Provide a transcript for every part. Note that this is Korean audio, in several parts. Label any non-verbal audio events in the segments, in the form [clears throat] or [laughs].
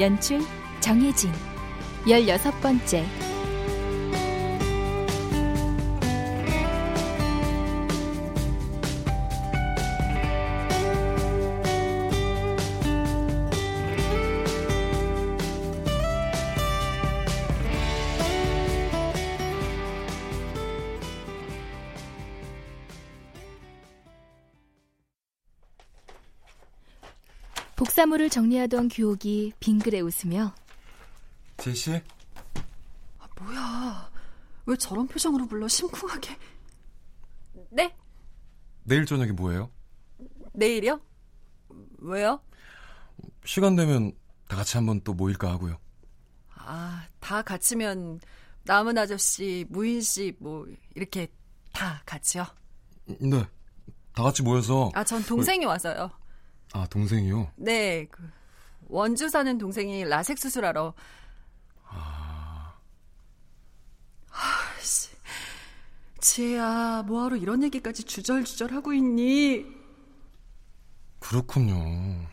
연출 정혜진. 열여섯 번째 사물을 정리하던 규옥이 빙그레 웃으며 제시? 아, 뭐야. 왜 저런 표정으로 불러 심쿵하게. 네? 내일 저녁에 뭐예요? 내일이요? 왜요? 시간 되면 다 같이 한번 또 모일까 하고요. 아, 다 같이면 남은 아저씨, 무인 씨, 뭐 이렇게 다 같이요? 네. 다 같이 모여서 아, 전 동생이 와서요. 아, 동생이요? 네, 그 원주 사는 동생이 라섹 수술하러. 아. 아씨, 지혜야, 뭐하러 이런 얘기까지 주절주절 하고 있니? 그렇군요.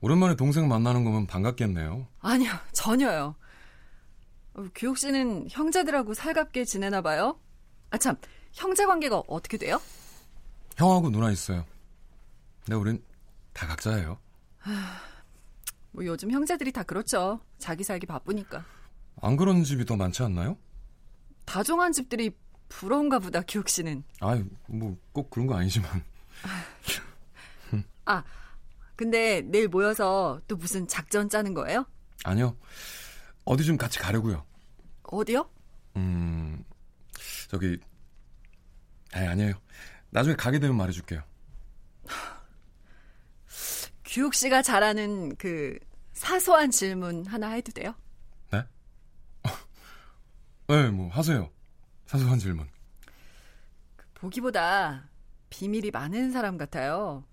오랜만에 동생 만나는 거면 반갑겠네요. 아니요, 전혀요. 어, 규옥 씨는 형제들하고 살갑게 지내나 봐요. 아 참, 형제 관계가 어떻게 돼요? 형하고 누나 있어요. 근데 우린 다 각자예요. 뭐 요즘 형제들이 다 그렇죠. 자기 살기 바쁘니까. 안 그런 집이 더 많지 않나요? 다종한 집들이 부러운가 보다, 규옥 씨는. 아이, 뭐꼭 그런 거 아니지만. 아, 근데 내일 모여서 또 무슨 작전 짜는 거예요? 아니요. 어디 좀 같이 가려고요. 어디요? 음, 저기, 아니, 아니에요. 나중에 가게 되면 말해줄게요. [laughs] 규옥 씨가 잘하는 그 사소한 질문 하나 해도 돼요? 네? [laughs] 네, 뭐 하세요. 사소한 질문. 보기보다 비밀이 많은 사람 같아요.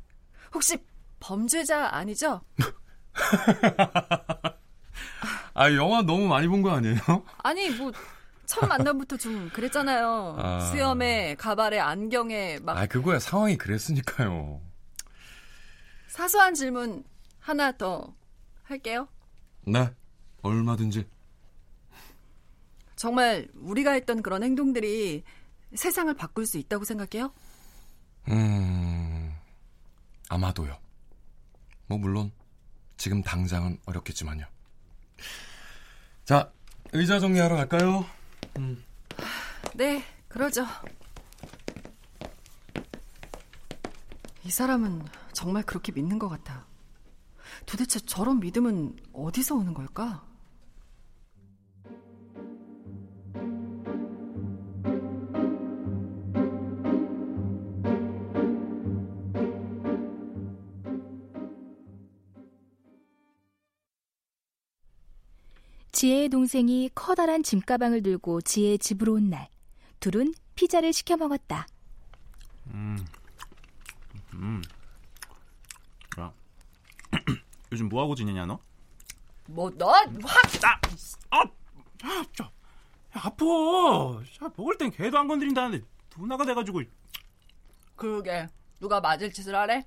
혹시 범죄자 아니죠? [laughs] 아, 영화 너무 많이 본 거 아니에요? [laughs] 아니 뭐 첫 만남부터 좀 그랬잖아요. 아. 수염에 가발에 안경에 막 아, 그거야 상황이 그랬으니까요. 사소한 질문 하나 더 할게요. 네, 얼마든지. 정말 우리가 했던 그런 행동들이 세상을 바꿀 수 있다고 생각해요? 음, 아마도요. 뭐, 물론, 지금 당장은 어렵겠지만요. 자, 의자 정리하러 갈까요? 음. 네, 그러죠. 이 사람은 정말 그렇게 믿는 것 같아. 도대체 저런 믿음은 어디서 오는 걸까? 지혜의 동생이 커다란 짐가방을 들고 지혜의 집으로 온 날, 둘은 피자를 시켜 먹었다. 음. 음. 야. 요즘 뭐 하고 지내냐 너? 뭐, 너, 확! 아, 아, 아, 저, 야, 아파. 야, 먹을 땐 개도 안 건드린다는데 누나가 돼가지고. 그러게, 누가 맞을 짓을 하래?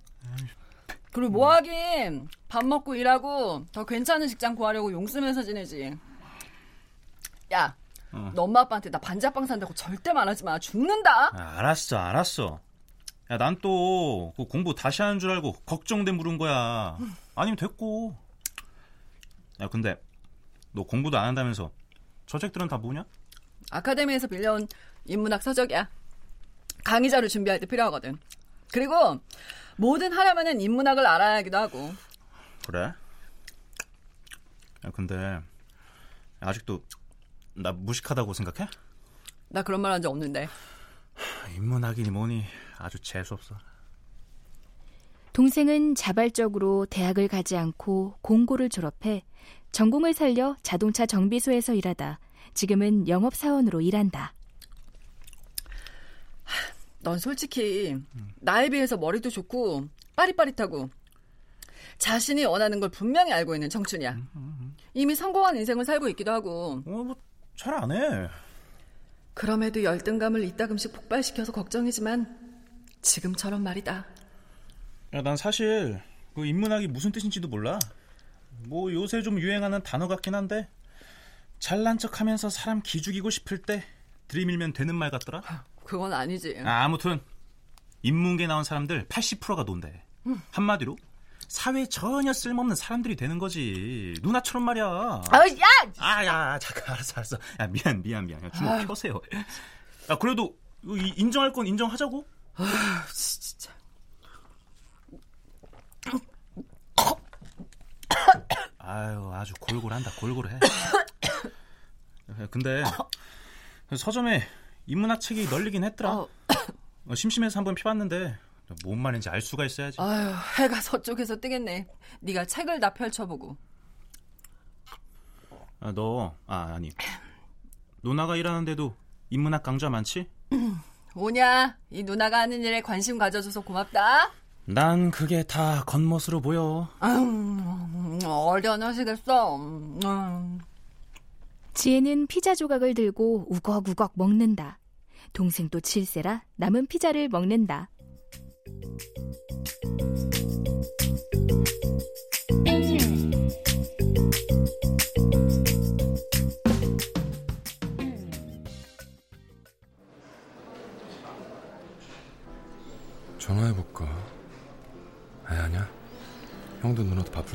그리고 뭐 하긴, 밥 먹고 일하고, 더 괜찮은 직장 구하려고 용 쓰면서 지내지. 야, 어. 너 엄마 아빠한테 나 반지하방 산다고 절대 말하지 마. 죽는다? 아, 알았어, 알았어. 야, 난또그 공부 다시 하는 줄 알고 걱정돼 물은 거야. 아니면 됐고. 야, 근데 너 공부도 안 한다면서 저 책들은 다 뭐냐? 아카데미에서 빌려온 인문학 서적이야. 강의자로 준비할 때 필요하거든. 그리고 뭐든 하려면은 인문학을 알아야 하기도 하고. 그래? 야, 근데 아직도 나 무식하다고 생각해? 나 그런 말 한 적 없는데. 인문학이니 뭐니 아주 재수없어. 동생은 자발적으로 대학을 가지 않고 공고를 졸업해 전공을 살려 자동차 정비소에서 일하다 지금은 영업사원으로 일한다. 넌 솔직히 나에 비해서 머리도 좋고 빠릿빠릿하고 자신이 원하는 걸 분명히 알고 있는 청춘이야. 이미 성공한 인생을 살고 있기도 하고 어, 뭐, 잘 안 해. 그럼에도 열등감을 이따금씩 폭발시켜서 걱정이지만 지금처럼 말이다. 야, 난 사실 그 인문학이 무슨 뜻인지도 몰라. 뭐 요새 좀 유행하는 단어 같긴 한데 잘난 척하면서 사람 기죽이고 싶을 때 들이밀면 되는 말 같더라. 그건 아니지. 아, 아무튼 인문계 나온 사람들 80%가 논대. 한마디로 사회에 전혀 쓸모없는 사람들이 되는 거지. 누나처럼 말이야. 아, 야! 아, 야, 잠깐, 알았어, 알았어. 야, 미안, 미안, 미안. 야, 주먹 펴세요. 야, 그래도 이- 인정할 건 인정하자고. 아, 진짜. 아유, 아주 골골한다, 골골해. 야, [coughs] 근데 서점에 인문학 책이 널리긴 했더라. 어, [coughs] 어, 심심해서 한번 펴봤는데 뭔 말인지 알 수가 있어야지. 아유, 해가 서쪽에서 뜨겠네. 네가 책을 다 펼쳐보고. 아, 너, 아, 아니. 누나가 일하는데도 인문학 강좌 많지? [coughs] 오냐? 이 누나가 하는 일에 관심 가져줘서 고맙다. 난 그게 다 겉멋으로 보여. 음, 어련하시겠어. 음. 지혜는 피자 조각을 들고 우걱우걱 먹는다. 동생도 칠세라 남은 피자를 먹는다.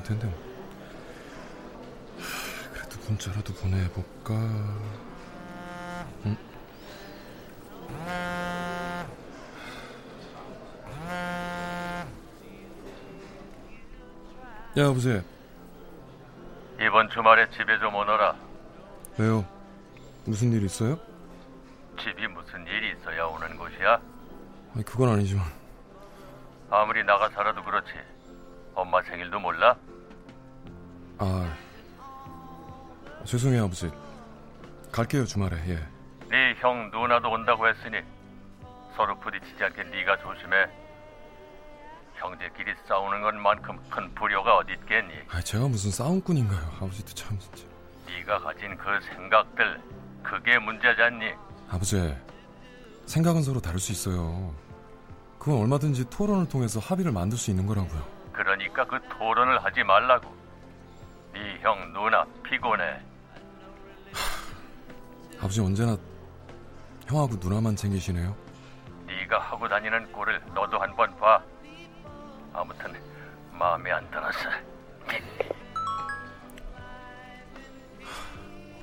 텐데. 그래도 문자라도 보내볼까? 응? 야, 여보세요. 이번 주말에 집에 좀 오너라. 왜요? 무슨 일 있어요? 집이 무슨 일이 있어야 오는 곳이야? 아니, 그건 아니지만. 아무리 나가 살아도 그렇지. 엄마 생일도 몰라? 아, 죄송해요, 아버지. 갈게요, 주말에, 예. 네 형 누나도 온다고 했으니 서로 부딪히지 않게 네가 조심해. 형제끼리 싸우는 것만큼 큰 불효가 어디 있겠니? 아, 제가 무슨 싸움꾼인가요? 아버지도 참, 진짜. 네가 가진 그 생각들 그게 문제잖니. 아버지, 생각은 서로 다를 수 있어요. 그건 얼마든지 토론을 통해서 합의를 만들 수 있는 거라고요. 그러니까 그 토론을 하지 말라고. 네형 누나 피곤해. 아버지 언제나 형하고 누나만 챙기시네요. 네가 하고 다니는 꼴을 너도 한번 봐. 아무튼 마음에 안 들었어.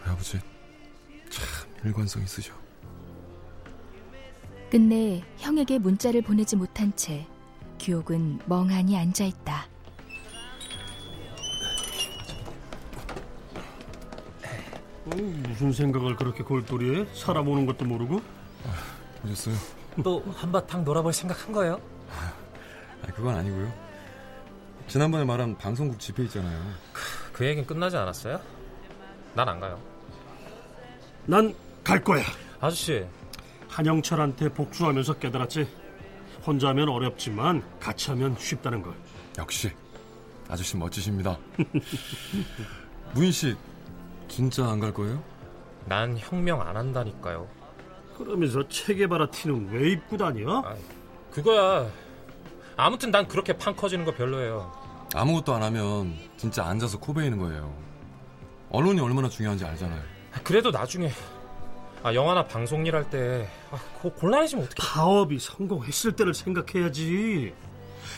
우리 아버지 참 일관성 있으셔. 끝내 형에게 문자를 보내지 못한 채 규옥은 멍하니 앉아 있다. 어, 무슨 생각을 그렇게 골똘히해? 사람 오는 것도 모르고? 오셨어요? 또 한바탕 놀아볼 생각한 거예요? 아, 그건 아니고요. 지난번에 말한 방송국 집회 있잖아요. 그 얘기는 끝나지 않았어요? 난 안 가요. 난 갈 거야. 아저씨, 한영철한테 복수하면서 깨달았지. 혼자 하면 어렵지만 같이 하면 쉽다는 걸. 역시 아저씨 멋지십니다. [laughs] 무인 씨 진짜 안 갈 거예요? 난 혁명 안 한다니까요. 그러면서 체계바라 티는 왜 입고 다녀? 아, 그거야. 아무튼 난 그렇게 판 커지는 거 별로예요. 아무것도 안 하면 진짜 앉아서 코 베이는 거예요. 언론이 얼마나 중요한지 알잖아요. 그래도 나중에 아, 영화나 방송 일할 때 아, 고- 곤란해지면 어떡해. 파업이 성공했을 때를 생각해야지.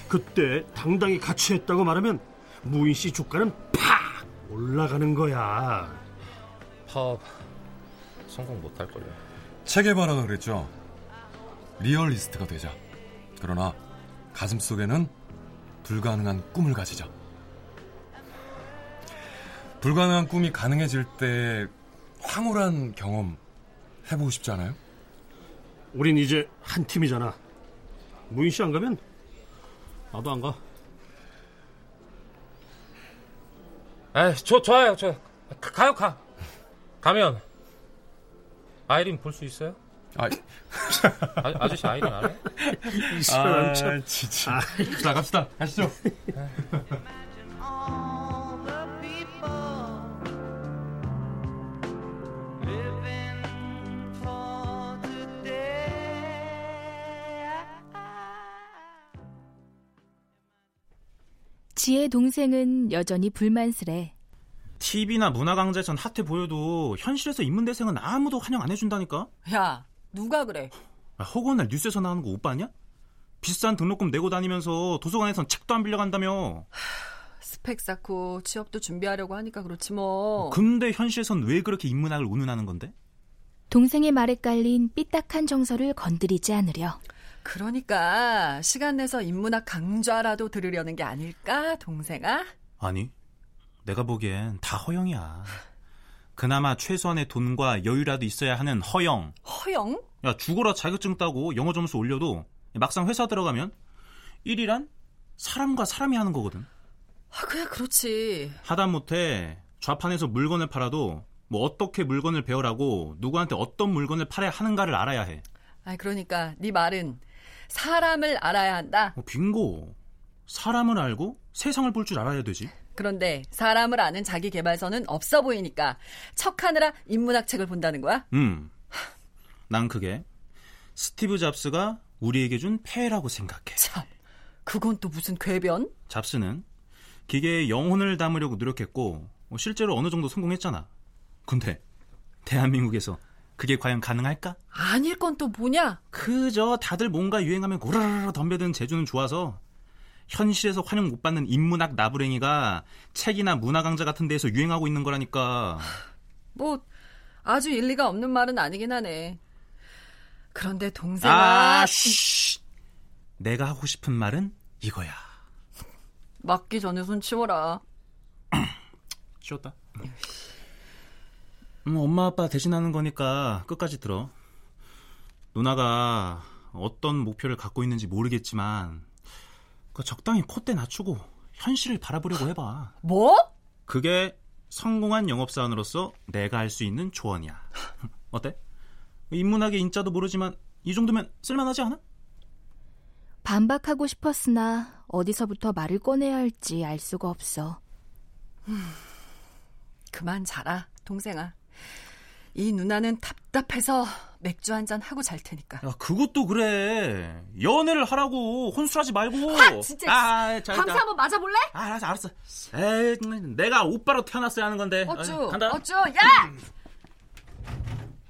그때 당당히 같이 했다고 말하면 무인 씨 주가는 팍 올라가는 거야. 파업 성공 못할 거예요. 체계바라가 그랬죠. 리얼리스트가 되자. 그러나 가슴 속에는 불가능한 꿈을 가지자. 불가능한 꿈이 가능해질 때 황홀한 경험 해보고 싶지 않아요? 우린 이제 한 팀이잖아. 무인 씨 안 가면 나도 안 가. 아, 저 좋아요. 저 가, 가요 가. 가면 아이린 볼 수 있어요? 아, 아 아저씨 아이린 알아? 이 사람 아, 참. 진짜. 자, 갑시다. 가시죠. 지혜 동생은 여전히 불만스래. TV나 문화 강좌에선 핫해 보여도 현실에서 인문대생은 아무도 환영 안 해준다니까? 야, 누가 그래? 아, 허구한 날 뉴스에서 나오는 거 오빠 아니야? 비싼 등록금 내고 다니면서 도서관에선 책도 안 빌려간다며. 스펙 쌓고 취업도 준비하려고 하니까 그렇지 뭐. 근데 현실에선 왜 그렇게 인문학을 운운하는 건데? 동생의 말에 깔린 삐딱한 정서를 건드리지 않으려. 그러니까 시간 내서 인문학 강좌라도 들으려는 게 아닐까, 동생아? 아니, 내가 보기엔 다 허영이야. 그나마 최소한의 돈과 여유라도 있어야 하는 허영. 허영? 야, 죽어라 자격증 따고 영어 점수 올려도 막상 회사 들어가면 일이란 사람과 사람이 하는 거거든. 아, 그래, 그렇지. 하다못해 좌판에서 물건을 팔아도 뭐 어떻게 물건을 배우라고 누구한테 어떤 물건을 팔아야 하는가를 알아야 해. 아, 그러니까 네 말은 사람을 알아야 한다. 어, 빙고. 사람을 알고 세상을 볼 줄 알아야 되지. 그런데 사람을 아는 자기 개발서는 없어 보이니까 척하느라 인문학 책을 본다는 거야? 음. 난 그게 스티브 잡스가 우리에게 준 폐해라고 생각해. 참, 그건 또 무슨 궤변? 잡스는 기계에 영혼을 담으려고 노력했고 뭐 실제로 어느 정도 성공했잖아. 근데 대한민국에서 그게 과연 가능할까? 아닐 건 또 뭐냐? 그저 다들 뭔가 유행하면 고르르 덤벼드는 재주는 좋아서 현실에서 환영 못 받는 인문학 나부랭이가 책이나 문화 강좌 같은 데에서 유행하고 있는 거라니까. 뭐 아주 일리가 없는 말은 아니긴 하네. 그런데 동생아 아, 쉬. 내가 하고 싶은 말은 이거야. 맞기 전에 손 치워라. [clears throat] 쉬었다. 음, 엄마 아빠 대신하는 거니까 끝까지 들어. 누나가 어떤 목표를 갖고 있는지 모르겠지만 그 적당히 콧대 낮추고 현실을 바라보려고 해봐. [laughs] 뭐? 그게 성공한 영업사원으로서 내가 할 수 있는 조언이야. [laughs] 어때? 인문학의 인자도 모르지만 이 정도면 쓸만하지 않아? 반박하고 싶었으나 어디서부터 말을 꺼내야 할지 알 수가 없어. 그만 자라, 동생아. 이 누나는 답답해서 맥주 한 잔 하고 잘 테니까. 야, 그것도 그래. 연애를 하라고 혼술하지 말고. 아, 진짜. 아, 잘, 밤새 자. 한번 맞아 볼래? 아, 알았어, 알았어. 에이, 내가 오빠로 태어났어야 하는 건데. 어쭈, 어이, 간다. 어쭈, 야!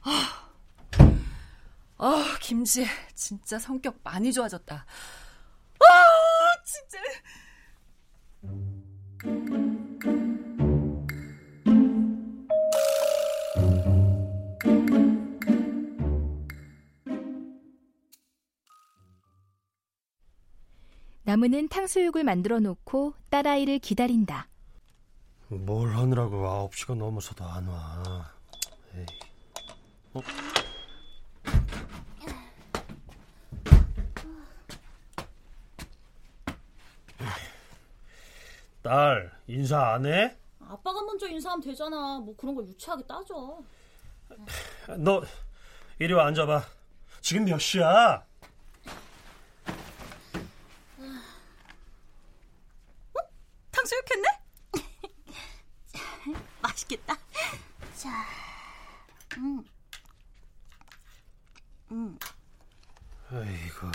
아, 어, 김지, 진짜 성격 많이 좋아졌다. 아, 진짜. 나무는 탕수육을 만들어 놓고 딸아이를 기다린다. 뭘 하느라고 9시가 넘어서도 안 와. 에이. 어? 딸, 인사 안 해? 아빠가 먼저 인사하면 되잖아. 뭐 그런 걸 유치하게 따져. 너 이리 와 앉아봐. 지금 몇 시야? 탕수육 했네? 맛있겠다. 자, 음, 음, 아이고,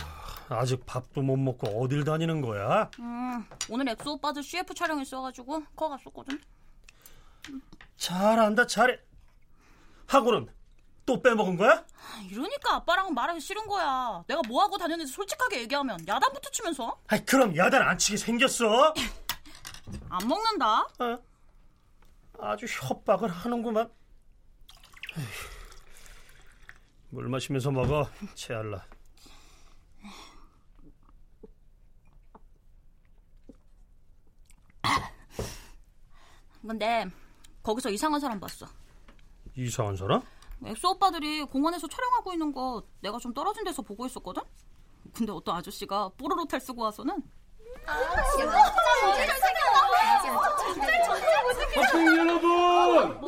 아직 밥도 못 먹고 어딜 다니는 거야? 음. 오늘 엑소 오빠들 CF 촬영 있어가지고 거 갔었거든. 잘한다, 잘해. 하고는 또 빼먹은 거야? 아, 이러니까 아빠랑은 말하기 싫은 거야. 내가 뭐 하고 다녔는지 솔직하게 얘기하면 야단부터 치면서 아이, 그럼 야단 안 치게 생겼어. [laughs] 안 먹는다. 어? 아주 협박을 하는구만. 물 마시면서 먹어, 채알라. 근데 거기서 이상한 사람 봤어. 이상한 사람? 엑소 오빠들이 공원에서 촬영하고 있는 거 내가 좀 떨어진 데서 보고 있었거든? 근데 어떤 아저씨가 뽀로로 탈 쓰고 와서는 학생 여러분!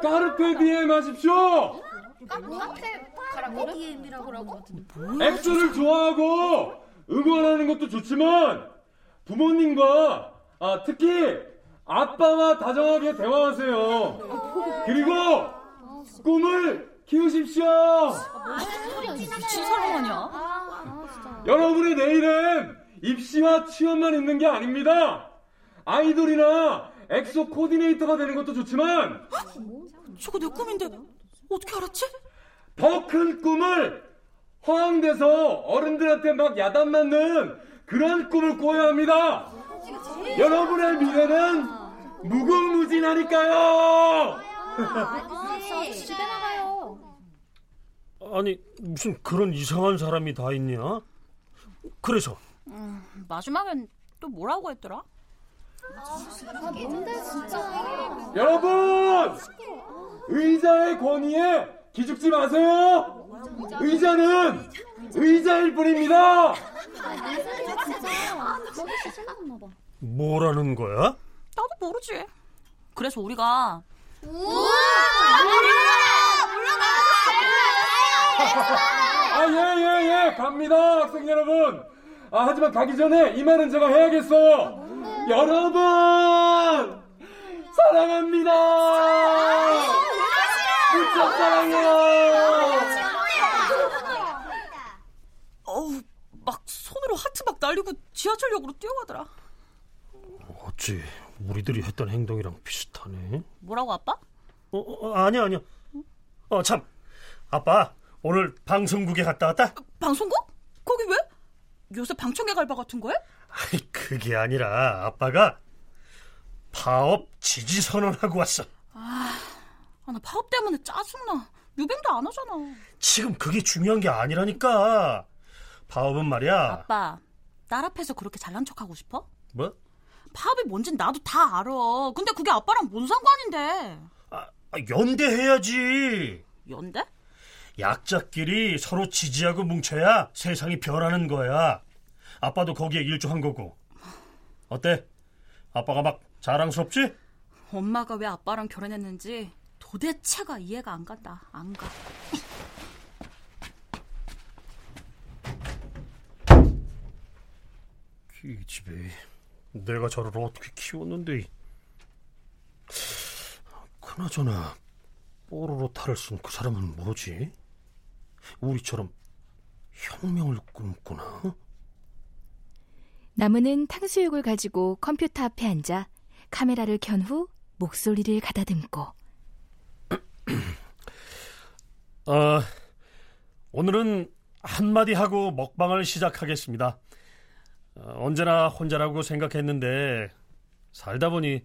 carpe diem 하십시오! 엑소를 좋아하고 응원하는 것도 좋지만 부모님과 아, 특히 아빠와 다정하게 대화하세요. 그리고 꿈을 키우십시오. 미친 사람 아니야? 여러분의 내일은 입시와 취업만 있는 게 아닙니다. 아이돌이나 엑소 코디네이터가 되는 것도 좋지만 저거 내 꿈인데 어떻게 알았지? 더 큰 꿈을 허황돼서 어른들한테 막 야단 맞는 그런 꿈을 꿔야 합니다. 여러분의 미래는 무궁무진하니까요. 아니 무슨 그런 이상한 사람이 다 있냐? 그래서 마지막엔 또 뭐라고 했더라? 여러분 의자의 권위에 기죽지 마세요. 의자는 의자일 뿐입니다. 뭐라는 거야? 나도 모르지. 그래서 우리가 아, 예, 예, 예, 갑니다, 학생 여러분. 아, 하지만 가기 전에 이 말은 제가 해야겠어요. 여러분! 사랑합니다! 무척 사랑해요! 어우 막 손으로 하트 막 날리고 지하철역으로 뛰어가더라. 어찌 우리들이 했던 행동이랑 비슷하네. 뭐라고 아빠? 어, 어 아니야 아니야. 어 참, 아빠 오늘 방송국에 갔다 왔다? 방송국? 거기 왜? 요새 방청객 알바 같은 거야? 아이 그게 아니라 아빠가 파업 지지 선언하고 왔어. 아, 나 파업 때문에 짜증나. 유뱅도 안 하잖아. 지금 그게 중요한 게 아니라니까. 파업은 말이야. 아빠, 딸 앞에서 그렇게 잘난 척하고 싶어? 뭐? 파업이 뭔진 나도 다 알아. 근데 그게 아빠랑 뭔 상관인데? 아, 연대해야지. 연대? 약자끼리 서로 지지하고 뭉쳐야 세상이 변하는 거야. 아빠도 거기에 일조한 거고. 어때? 아빠가 막 자랑스럽지? 엄마가 왜 아빠랑 결혼했는지 도대체가 이해가 안 간다. 안 가. 이 집에 내가 저를 어떻게 키웠는데 그나저나 뽀로로 탈을 쓴그 사람은 뭐지? 우리처럼 혁명을 꿈꾸나? 나무는 탕수육을 가지고 컴퓨터 앞에 앉아 카메라를 켠 후 목소리를 가다듬고 어, [clears throat] 오늘은 한마디 하고 먹방을 시작하겠습니다. 어, 언제나 혼자라고 생각했는데 살다 보니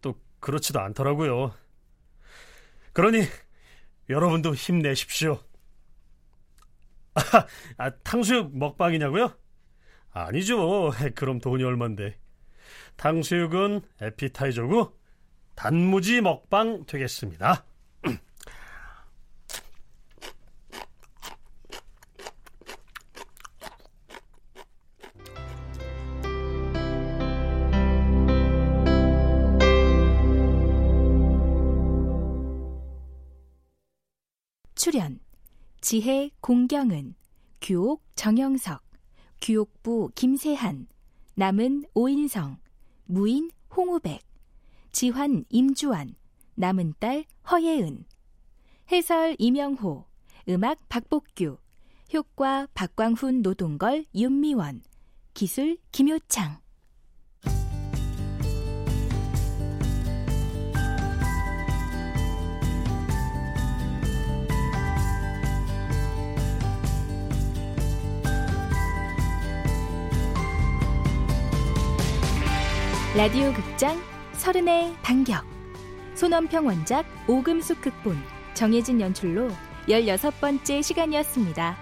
또 그렇지도 않더라고요. 그러니 여러분도 힘내십시오. [laughs] 아, 아, 탕수육 먹방이냐고요? 아니죠. [laughs] 그럼 돈이 얼만데. 탕수육은 에피타이저고 단무지 먹방 되겠습니다. 지혜 공경은 규옥 정영석 규옥부 김세한 남은 오인성 무인 홍우백 지환 임주환 남은 딸 허예은. 해설 이명호. 음악 박복규. 효과 박광훈 노동걸 윤미원. 기술 김효창 라디오 극장 서른의 반격 손원평 원작 오금숙 극본 정혜진 연출로 16번째 시간이었습니다.